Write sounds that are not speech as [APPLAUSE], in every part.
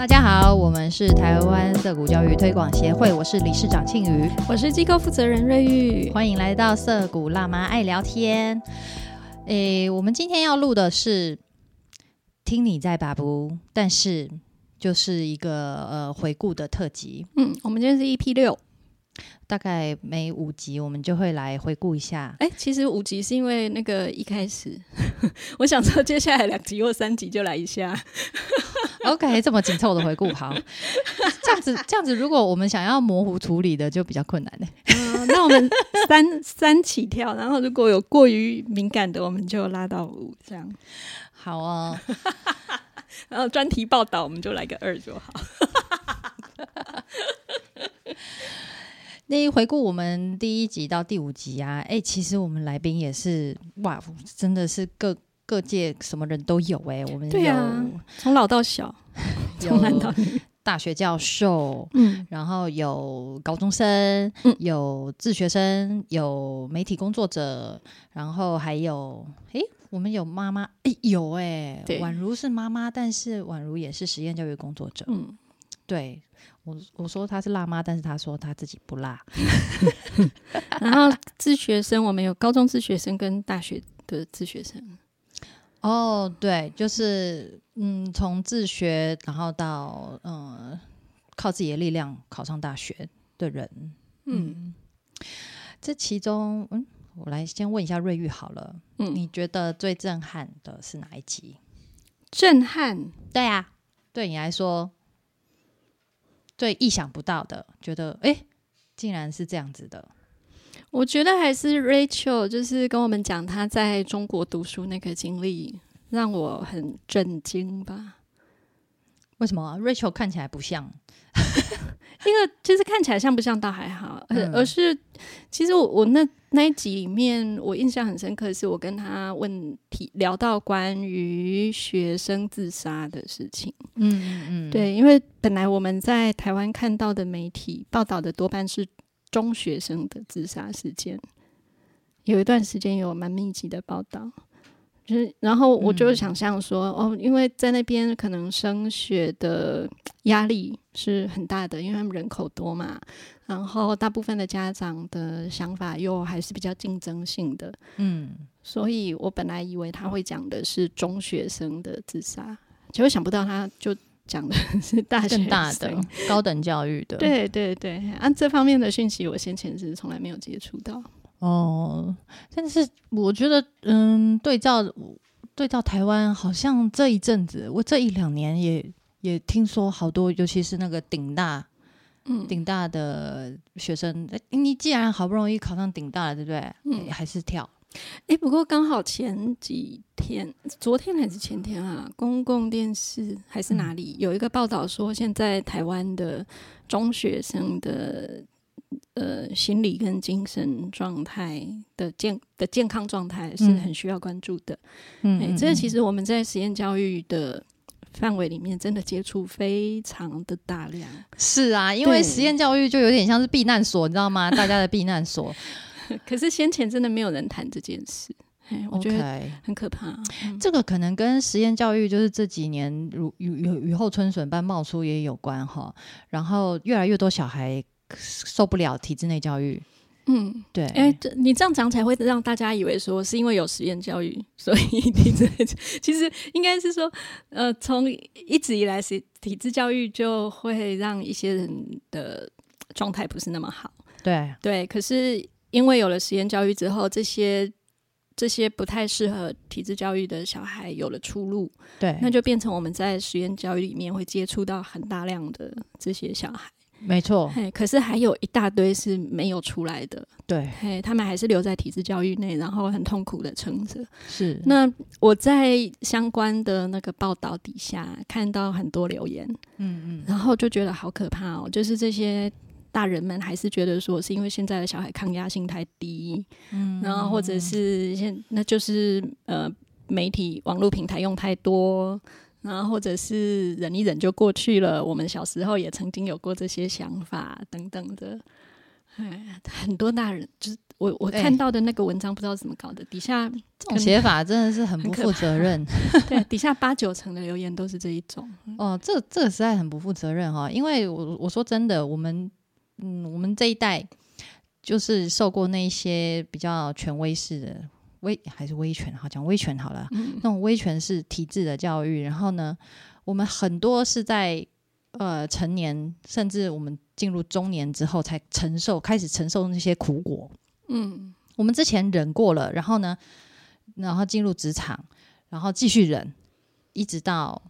大家好，我们是台湾色谷教育推广协会，我是理事长庆瑜，我是机构负责人瑞玉，欢迎来到色谷辣妈爱聊天。诶，我们今天要录的是听你在把不，但是就是一个呃回顾的特辑。嗯，我们今天是 EP 六，大概每五集我们就会来回顾一下。哎，其实五集是因为那个一开始，我想说接下来两集或三集就来一下。OK，这么紧凑的回顾，好，这样子这样子，如果我们想要模糊处理的，就比较困难的。嗯，那我们三 [LAUGHS] 三起跳，然后如果有过于敏感的，我们就拉到五这样。好哦，[LAUGHS] 然后专题报道我们就来个二就好。那回顾我们第一集到第五集啊，哎、其实我们来宾也是哇，真的是各各界什么人都有哎、我们对啊有从老到小，[LAUGHS] 从男到女，大学教授，嗯然后有高中生，嗯有自学生，有媒体工作者，然后还有诶，我们有妈妈，诶，有诶，宛如是妈妈，但是宛如也是实验教育工作者。嗯，对我我说她是辣妈，但是她说她自己不辣。[LAUGHS] 然后自学生我们有高中自学生跟大学的自学生，哦，对，就是嗯，从自学然后到嗯，靠自己的力量考上大学的人，嗯这其中，嗯，我来先问一下瑞玉好了，嗯，你觉得最震撼的是哪一集？震撼。对啊，对你来说最意想不到的，觉得诶，竟然是这样子的。我觉得还是 Rachel，就是跟我们讲她在中国读书那个经历，让我很震惊吧。为什么啊 Rachel 看起来不像？[LAUGHS] 因为其实看起来像不像倒还好，而嗯而是其实我我那那一集里面，我印象很深刻，是我跟他问题聊到关于学生自杀的事情。嗯嗯嗯，对，因为本来我们在台湾看到的媒体报道的多半是中学生的自杀事件，有一段时间有蛮密集的报道。就是，然后我就嗯想象说，哦，因为在那边可能升学的压力是很大的，因为他们人口多嘛，然后大部分的家长的想法又还是比较竞争性的，嗯，所以我本来以为他会讲的是中学生的自杀，结果想不到他就讲的是 [LAUGHS] 大学更大的高等教育的。对对对，按、这方面的讯息，我先前是从来没有接触到。哦，但是我觉得，嗯，对照对照台湾，好像这一阵子，我这一两年也也听说好多，尤其是那个顶大嗯，顶大的学生，你既然好不容易考上顶大了，对不对？嗯还是跳。哎，不过刚好前几天，昨天还是前天啊，公共电视还是哪里、有一个报道说，现在台湾的中学生的呃心理跟精神状态的健的健康状态是嗯很需要关注的。嗯哎、这其实实我们在实验教育的范围里面，真的接触非常的大量。是啊，因为实验教育就有点像是避难所，你知道吗？大家的避难所。[LAUGHS] 可是先前真的没有人谈这件事，哎，我觉得很可怕。嗯这个可能跟实验教育就是这几年如雨雨雨后春笋般冒出也有关哈。然后越来越多小孩受不了体制内教育，嗯，对，哎、这你这样讲才会让大家以为说是因为有实验教育，所以体制内 [LAUGHS] 其实应该是说，呃，从一直以来是体制教育就会让一些人的状态不是那么好。对，对，可是因为有了实验教育之后，这些这些不太适合体制教育的小孩有了出路，对，那就变成我们在实验教育里面会接触到很大量的这些小孩。没错，嘿，可是还有一大堆是没有出来的，对，嘿，他们还是留在体制教育内，然后很痛苦的撑着。是，那我在相关的那个报道底下看到很多留言，嗯嗯，然后就觉得好可怕哦，就是这些。大人们还是觉得说，是因为现在的小孩抗压性太低，嗯然后或者是现那就是呃媒体网络平台用太多，然后或者是忍一忍就过去了。我们小时候也曾经有过这些想法等等的，哎，很多大人就是我我哎看到的那个文章不知道怎么搞的，底下这种写法真的是很不负责任 [LAUGHS] 对底下八九成的留言都是这一种。哦。这这个实在很不负责任哈、因为我我说真的，我们嗯，我们这一代就是受过那些比较权威式的威还是威权，好讲威权好了，嗯那种威权是体制的教育，然后呢，我们很多是在呃成年，甚至我们进入中年之后才承受，开始承受那些苦果。嗯我们之前忍过了，然后呢，然后进入职场，然后继续忍，一直到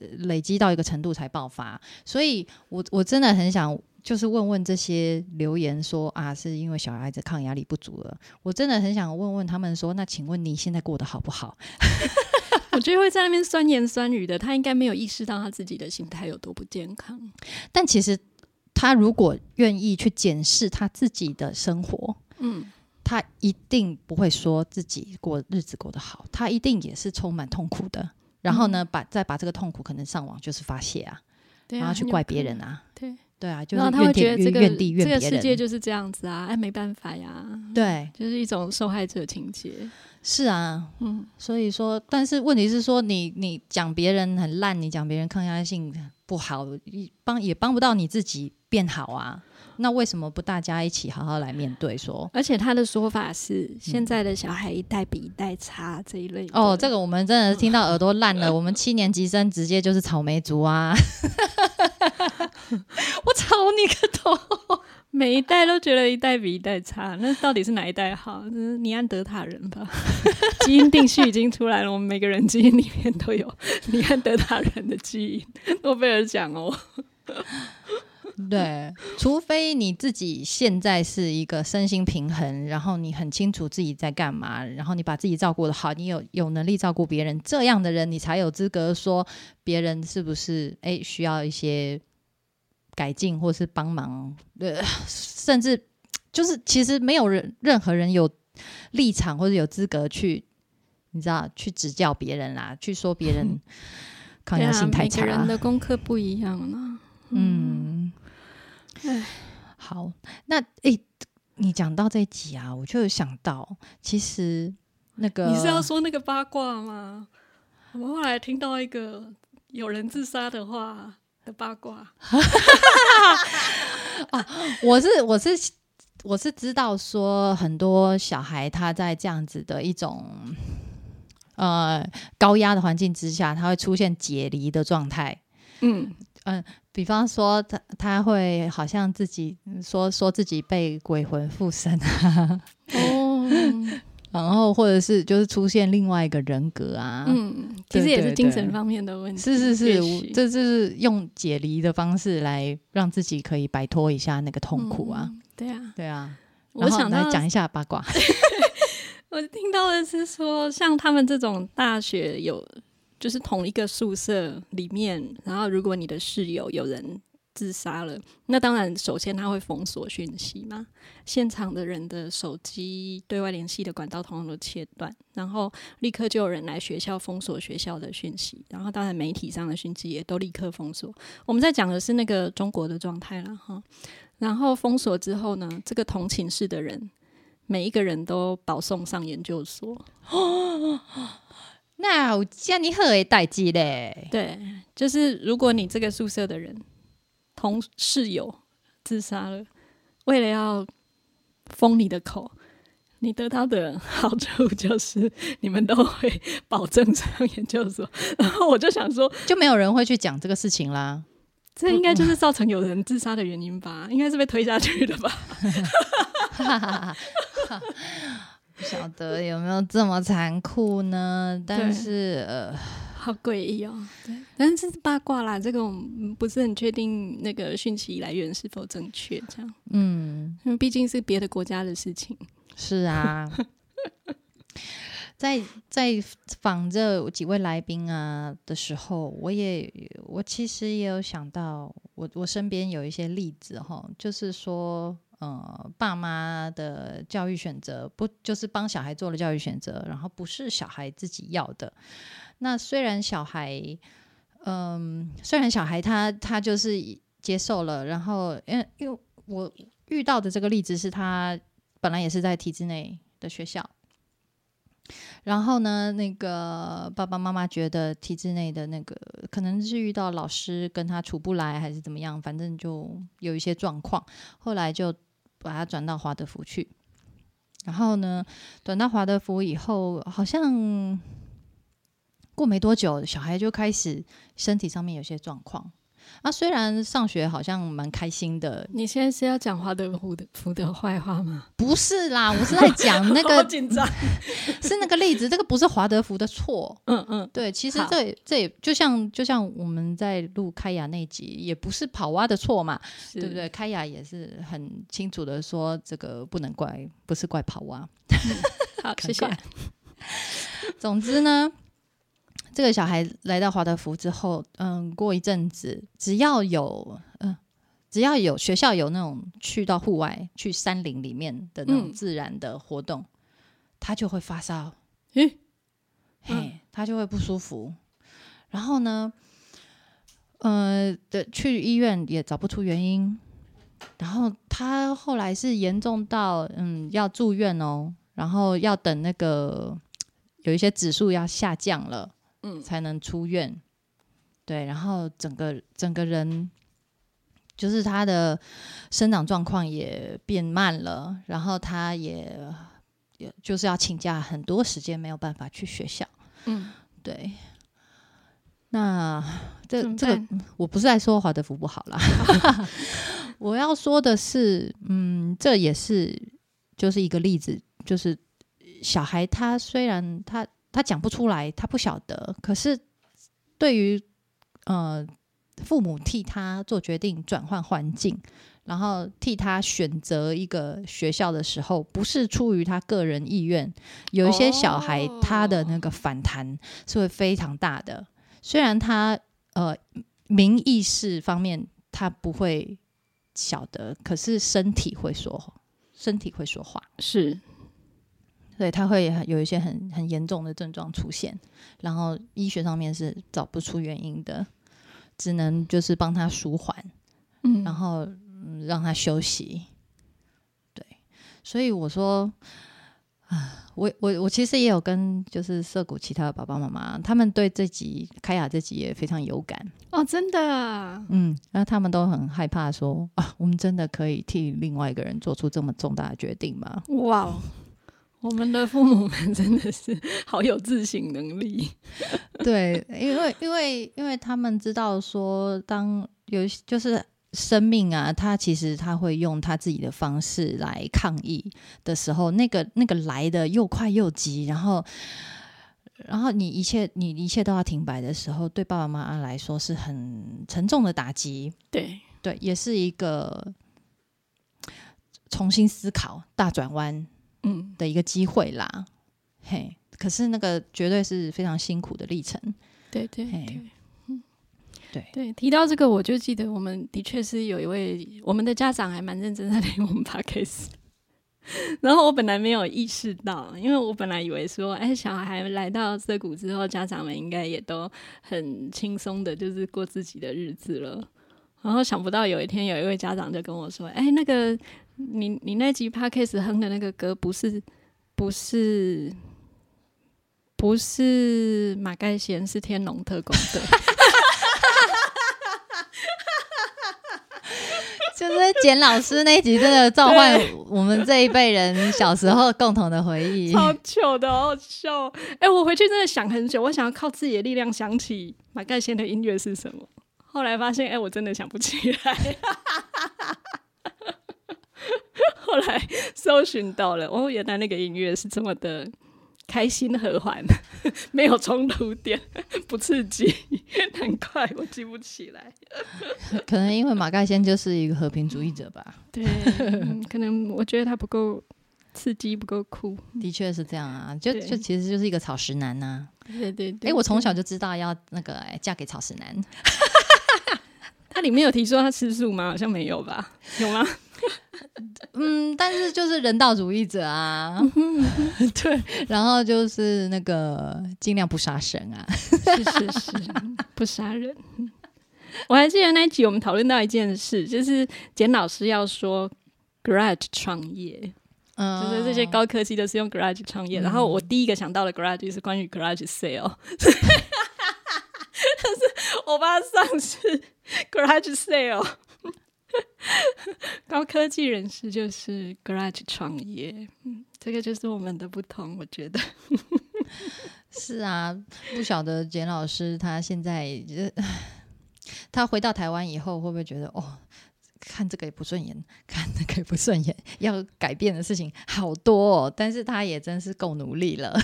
呃累积到一个程度才爆发。所以我我真的很想。就是问问这些留言说啊，是因为小孩子抗压力不足了。我真的很想问问他们说，那请问你现在过得好不好？[LAUGHS] 我觉得会在那边酸言酸语的，他应该没有意识到他自己的心态有多不健康。但其实他如果愿意去检视他自己的生活，嗯，他一定不会说自己过日子过得好，他一定也是充满痛苦的。然后呢，把再把这个痛苦可能上网就是发泄啊，啊，然后去怪别人。啊，对，对啊，就然后他会觉得这个这个世界，就是这样子啊，哎，没办法呀，对，就是一种受害者情节。是啊，嗯，所以说，但是问题是说你你讲别人很烂，你讲别人抗压性不好，一帮也帮不到你自己变好啊。那为什么不大家一起好好来面对说？而且他的说法是，现在的小孩一代比一代差这一类。哦，这个我们真的是听到耳朵烂了。我们七年级生直接就是草莓族啊！[LAUGHS] 我操你个头！每一代都觉得一代比一代差，那到底是哪一代好？这是尼安德塔人吧？基因定序已经出来了，我们每个人基因里面都有尼安德塔人的基因，诺贝尔奖哦。[LAUGHS] 对，除非你自己现在是一个身心平衡，然后你很清楚自己在干嘛，然后你把自己照顾的好，你有有能力照顾别人，这样的人你才有资格说别人是不是哎需要一些改进或是帮忙，呃，甚至就是其实没有人任何人有立场或者有资格去，你知道去指教别人啦，去说别人抗压性太差。啊、每个人的功课不一样啊。嗯，唉好，那诶，你讲到这一集啊，我就有想到，其实那个你是要说那个八卦吗？我们后来听到一个有人自杀的话的八卦啊。[LAUGHS] 我是我是我是知道说很多小孩他在这样子的一种呃高压的环境之下，他会出现解离的状态。嗯，比方说他他会好像自己说说自己被鬼魂附身啊 [LAUGHS] [LAUGHS] 哦，然后或者是就是出现另外一个人格啊，嗯，其对实也是精神方面的问题。是是是，这就是用解离的方式来让自己可以摆脱一下那个痛苦啊。嗯对啊，对啊，我想到来讲一下八卦。[LAUGHS] 我听到的是说，像他们这种大学有，就是同一个宿舍里面，然后如果你的室友有人自杀了，那当然首先他会封锁讯息嘛，现场的人的手机对外联系的管道通通都切断，然后立刻就有人来学校封锁学校的讯息，然后当然媒体上的讯息也都立刻封锁。我们在讲的是那个中国的状态了哈，然后封锁之后呢，这个同寝室的人。每一个人都保送上研究所，[GASPS] 那有这你好的代志嘞？对，就是如果你这个宿舍的人同室友自杀了，为了要封你的口，你得到的好处就是你们都会保证上研究所。然后我就想说，就没有人会去讲这个事情啦。这应该就是造成有人自杀的原因吧？应该是被推下去的吧？不晓得有没有这么残酷呢？[LAUGHS] 但是呃，[LAUGHS] 好诡异哦。对，但是这是八卦啦，这个我们不是很确定那个讯息来源是否正确，这样，嗯，因为毕竟是别的国家的事情。是啊。[LAUGHS] 在在访这几位来宾啊的时候，我也我其实也有想到我，我身边有一些例子哈，就是说，呃，爸妈的教育选择不就是帮小孩做了教育选择，然后不是小孩自己要的。那虽然小孩，嗯，虽然小孩他他就是接受了，然后因为因为我遇到的这个例子是他。本来也是在体制内的学校。然后呢，那个爸爸妈妈觉得体制内的那个可能是遇到老师跟他处不来，还是怎么样，反正就有一些状况。后来就把他转到华德福去。然后呢，转到华德福以后，好像过没多久，小孩就开始身体上面有些状况。啊，虽然上学好像蛮开心的，你现在是要讲华德福的福的坏话吗？不是啦，我是在讲那个 [LAUGHS] 紧张，[LAUGHS] 是那个例子，这个不是华德福的错。嗯嗯，对，其实这这也就像就像我们在录开雅那集，也不是跑蛙的错嘛，对不对？开雅也是很清楚的说，这个不能怪，不是怪跑蛙。好，[LAUGHS] 谢谢。总之呢。这个小孩来到华德福之后，嗯，过一阵子，只要有，嗯，只要有学校有那种去到户外、去山林里面的那种自然的活动，他就会发烧，嘿，嘿，他就会不舒服。然后呢，呃，的去医院也找不出原因。然后他后来是严重到，嗯，要住院哦，然后要等那个有一些指数要下降了。嗯，才能出院，对，然后整个整个人就是他的生长状况也变慢了，然后他也也就是要请假很多时间，没有办法去学校。嗯，对。那这这个我不是在说华德福不好啦，[LAUGHS] 我要说的是，嗯，这也是就是一个例子，就是小孩他虽然他。他讲不出来，他不晓得。可是，对于呃父母替他做决定，转换环境，然后替他选择一个学校的时候，不是出于他个人意愿。有一些小孩，他的那个反弹是会非常大的。虽然他呃名意识方面他不会晓得，可是身体会说，身体会说话，是。对，他会有一些很很严重的症状出现，然后医学上面是找不出原因的，只能就是帮他舒缓，嗯，然后让他休息。对，所以我说啊，我我我其实也有跟就是涉谷其他的爸爸妈妈，他们对这集开雅这集也非常有感哦，真的，嗯，那他们都很害怕说啊，我们真的可以替另外一个人做出这么重大的决定吗？哇！我们的父母们真的是好有自省能力，[LAUGHS] 对，因为因为因为他们知道说，当有就是生命啊，他其实他会用他自己的方式来抗议的时候，那个那个来的又快又急，然后然后你一切你一切都要停摆的时候，对爸爸妈妈来说是很沉重的打击，对对，也是一个重新思考大转弯。嗯。的一个机会啦，嘿，可是那个绝对是非常辛苦的历程，对对对，嗯，对。对，提到这个，我就记得我们的确是有一位我们的家长还蛮认真在听我们 p a c a s e 然后我本来没有意识到，因为我本来以为说，哎，小孩来到涩谷之后，家长们应该也都很轻松的，就是过自己的日子了。然后想不到有一天有一位家长就跟我说，哎，那个。你你那集 podcast 哼的那个歌不是不是不是马盖先，是天龙特工队，[LAUGHS] 就是简老师那集真的召唤我们这一辈人小时候共同的回忆，超糗的，好笑。哎，我回去真的想很久，我想要靠自己的力量想起马盖先的音乐是什么，后来发现，哎，我真的想不起来。后来 [LAUGHS] 搜寻到了，哦，原来那个音乐是这么的开心和缓，[LAUGHS] 没有冲突点，不刺激，难怪我记不起来。[LAUGHS] 可能因为马盖先就是一个和平主义者吧。对，可能我觉得他不够刺激，不够酷。的确是这样啊，就就其实就是一个草食男呐。对对对。哎，我从小就知道要那个嫁给草食男。他里面有提说他吃素吗？好像没有吧？有吗？嗯，但是就是人道主义者啊，[LAUGHS] 对，然后就是那个尽量不杀生啊，是是是，不杀人。[LAUGHS] 我还记得那一集我们讨论到一件事，就是简老师要说 grad 创业。嗯就是这些高科技都是用 Garage 创业。然后我第一个想到的 Garage 是关于 Garage Sale，[LAUGHS] 但是我爸上次 Garage Sale，[LAUGHS] 高科技人士就是 Garage 创业。嗯，这个就是我们的不同，我觉得。[LAUGHS] 是啊，不晓得简老师他现在，呃 [LAUGHS] 他回到台湾以后会不会觉得哦，看这个也不顺眼，看那个也不顺眼，要改变的事情好多哦。但是他也真是够努力了。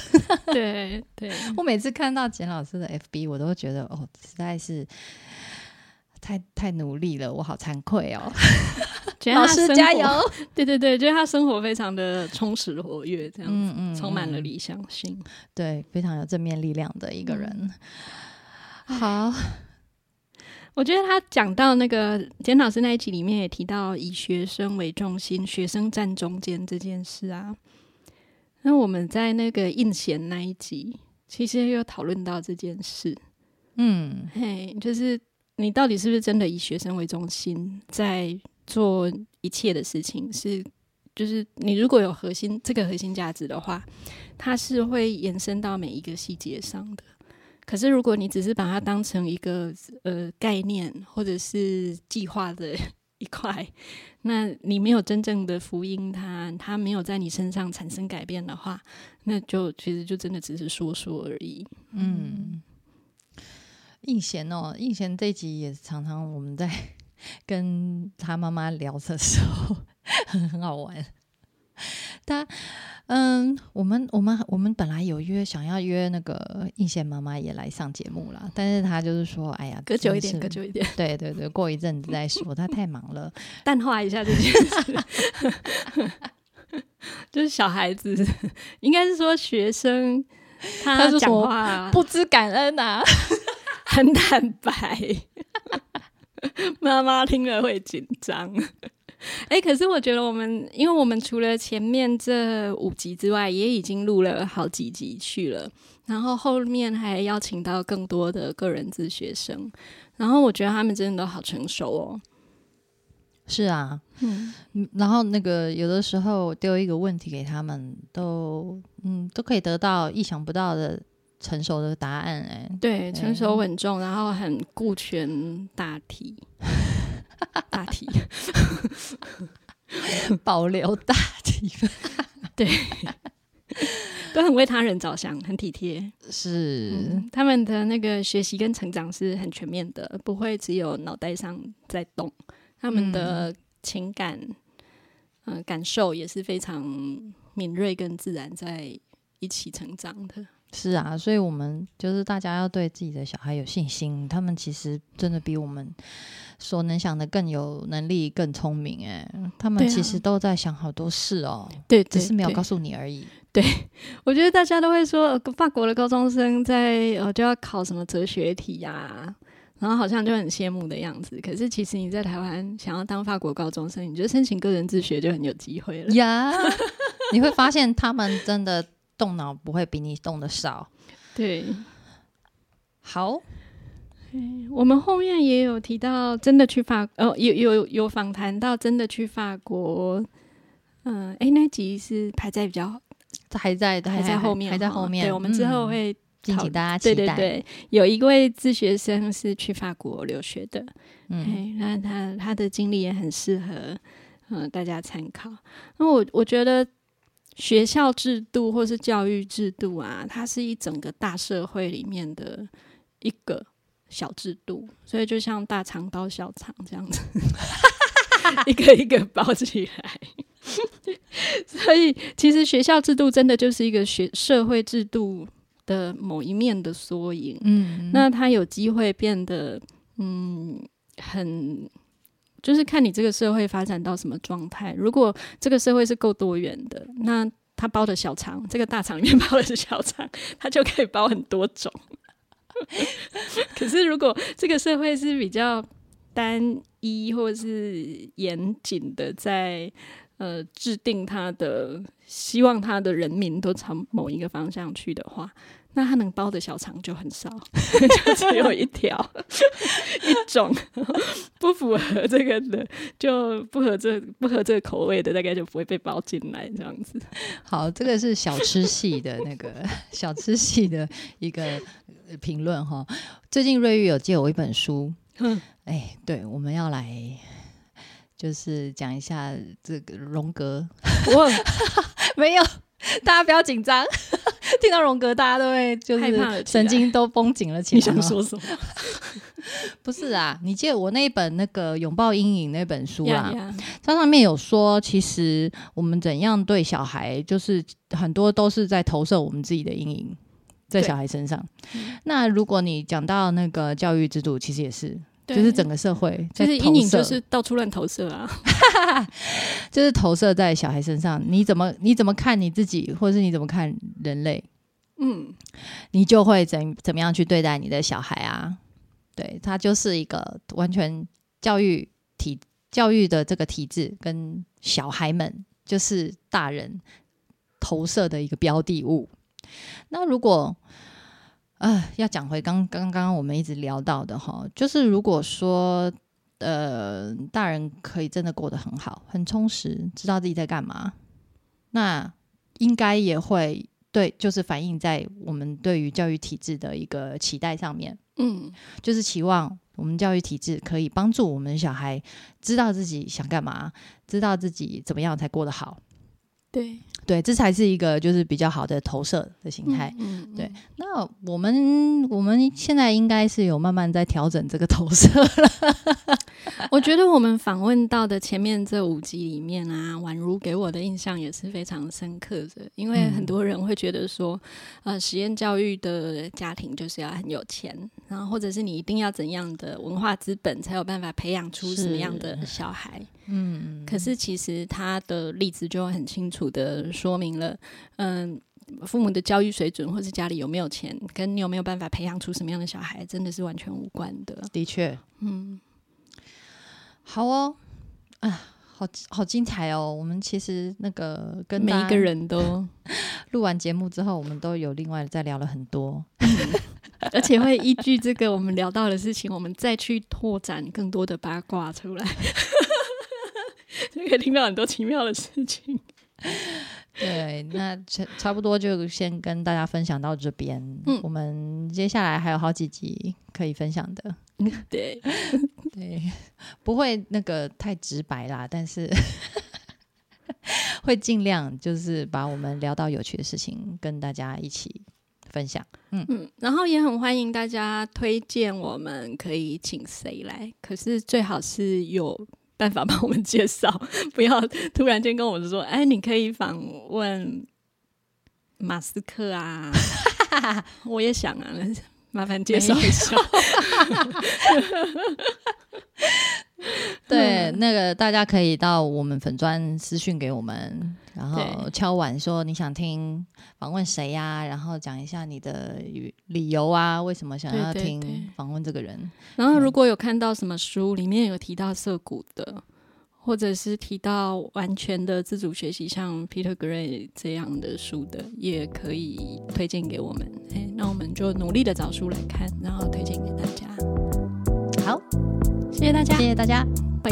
对对，我每次看到简老师的 FB，我都觉得哦，实在是太太努力了，我好惭愧哦。[LAUGHS] 觉得老师加油！[LAUGHS] 对对对，觉得他生活非常的充实活跃，这样子，嗯嗯充满了嗯理想性。对，非常有正面力量的一个人。好，我觉得他讲到那个简老师那一集里面也提到以学生为中心，学生站中间这件事啊。那我们在那个应贤那一集，其实也有讨论到这件事。嗯嘿，就是你到底是不是真的以学生为中心，在做一切的事情？是，就是你如果有核心这个核心价值的话，它是会延伸到每一个细节上的。可是如果你只是把它当成一个呃概念或者是计划的一块，那你没有真正的福音它，它没有在你身上产生改变的话，那就其实就真的只是说说而已。嗯，应贤哦，应贤这一集也常常我们在 [LAUGHS] 跟他妈妈聊的时候 [LAUGHS] 很很好玩。他嗯，我们我们我们本来有约想要约那个应贤妈妈也来上节目啦，但是他就是说，哎呀，隔久一点，隔久一点，对对对，过一阵子再说，他太忙了。[LAUGHS] 淡化一下这件事。就是小孩子，应该是说学生，他讲话不知感恩啊！很坦白，妈妈听了会紧张。哎、可是我觉得我们，因为我们除了前面这五集之外，也已经录了好几集去了，然后后面还邀请到更多的个人自学生，然后我觉得他们真的都好成熟哦。是啊，嗯然后那个有的时候丢一个问题给他们，都嗯都可以得到意想不到的成熟的答案、哎，对，成熟稳重，然后很顾全大体，[LAUGHS] 大体，[LAUGHS] 保留大体 [LAUGHS] 对。都很为他人着想，很体贴。是、嗯，他们的那个学习跟成长是很全面的，不会只有脑袋上在动，他们的情感，嗯、感受也是非常敏锐跟自然在一起成长的。是啊，所以我们就是大家要对自己的小孩有信心，他们其实真的比我们所能想的更有能力、更聪明、哎，他们其实都在想好多事哦，对，只是没有告诉你而已。对我觉得大家都会说，呃法国的高中生在呃就要考什么哲学题呀、然后好像就很羡慕的样子。可是其实你在台湾想要当法国高中生，你就申请个人自学就很有机会了。呀，你会发现他们真的动脑不会比你动的少。对，好，我们后面也有提到，真的去法呃有有有访谈到真的去法国。嗯，哎，那集是排在比较还在还在后面，还在后面。对，我们之后嗯会敬请大家期待。对对对，有一位自学生是去法国留学的，嗯，哎，那他他的经历也很适合，嗯、大家参考。那我我觉得学校制度或是教育制度啊，它是一整个大社会里面的一个小制度，所以就像大肠包小肠这样子，[LAUGHS] 一个一个包起来。[LAUGHS] 所以，其实学校制度真的就是一个学社会制度的某一面的缩影。嗯，那它有机会变得，嗯，很，就是看你这个社会发展到什么状态。如果这个社会是够多元的，那它包的小肠，这个大肠里面 [LAUGHS] 包的是小肠，它就可以包很多种。[LAUGHS] 可是如果这个社会是比较单一或是严谨的在，呃制定它的希望它的人民都朝某一个方向去的话，那他能包的小肠就很少，[LAUGHS] 就只有一条。[LAUGHS] 一种。不符合这个的，就不合这不合这个口味的，大概就不会被包进来这样子。好，这个是小吃系的那个 [LAUGHS] 小吃系的一个呃评论哈。最近瑞玉有借我一本书，嗯，哎，对，我们要来就是讲一下这个荣格，我。没有，大家不要紧张，[LAUGHS] 听到荣格大家都会就是神经都绷紧了起你来。想说什么？[LAUGHS] 不是啊？你借我那一本那个拥抱阴影那本书啊，它上面有说，其实我们怎样对小孩，就是很多都是在投射我们自己的阴影在小孩身上嗯。那如果你讲到那个教育制度，其实也是，对就是整个社会就是，阴影就是到处乱投射啊。[LAUGHS] 就是投射在小孩身上。你怎么你怎么看你自己，或者是你怎么看人类，嗯，你就会怎怎么样去对待你的小孩啊？对，他就是一个完全教育体教育的这个体制，跟小孩们就是大人投射的一个标的物。那如果呃要讲回刚刚刚我们一直聊到的哈，就是如果说呃大人可以真的过得很好，很充实，知道自己在干嘛，那应该也会对，就是反映在我们对于教育体制的一个期待上面，嗯，就是期望我们教育体制可以帮助我们小孩知道自己想干嘛，知道自己怎么样才过得好。对，对，这才是一个就是比较好的投射的形态。嗯，嗯对，那我们我们现在应该是有慢慢在调整这个投射了。[LAUGHS] 我觉得我们访问到的前面这五集里面啊，宛如给我的印象也是非常深刻的，因为嗯很多人会觉得说，呃，实验教育的家庭就是要很有钱，然后或者是你一定要怎样的文化资本才有办法培养出什么样的小孩。嗯，可是其实他的例子就很清楚的说明了，嗯。父母的教育水准，或是家里有没有钱，跟你有没有办法培养出什么样的小孩，真的是完全无关的。的确，嗯，好哦，啊，好好精彩哦！我们其实那个跟每一个人都录完节目之后，我们都有另外再聊了很多。[LAUGHS] 而且会依据这个我们聊到的事情，我们再去拓展更多的八卦出来，就可以听到很多奇妙的事情。[LAUGHS] 对，那差差不多就先跟大家分享到这边。嗯我们接下来还有好几集可以分享的。对，[LAUGHS] 对，不会那个太直白啦，但是 [LAUGHS] 会尽量就是把我们聊到有趣的事情跟大家一起分享。嗯，然后也很欢迎大家推荐我们可以请谁来，可是最好是有办法帮我们介绍，[LAUGHS] 不要突然间跟我们说，哎，你可以访问马斯克啊，[LAUGHS] 我也想啊，麻烦介绍一下。对，那个大家可以到我们粉砖私讯给我们，然后敲碗说你想听访问谁呀、然后讲一下你的理由啊，为什么想要听访问这个人。然后，如果有看到什么书里面有提到涩谷的，或者是提到完全的自主学习，像 Peter Gray 这样的书的，也可以推荐给我们。哎，那我们就努力的找书来看，然后推荐给大家。好，谢谢大家，谢谢大家，拜。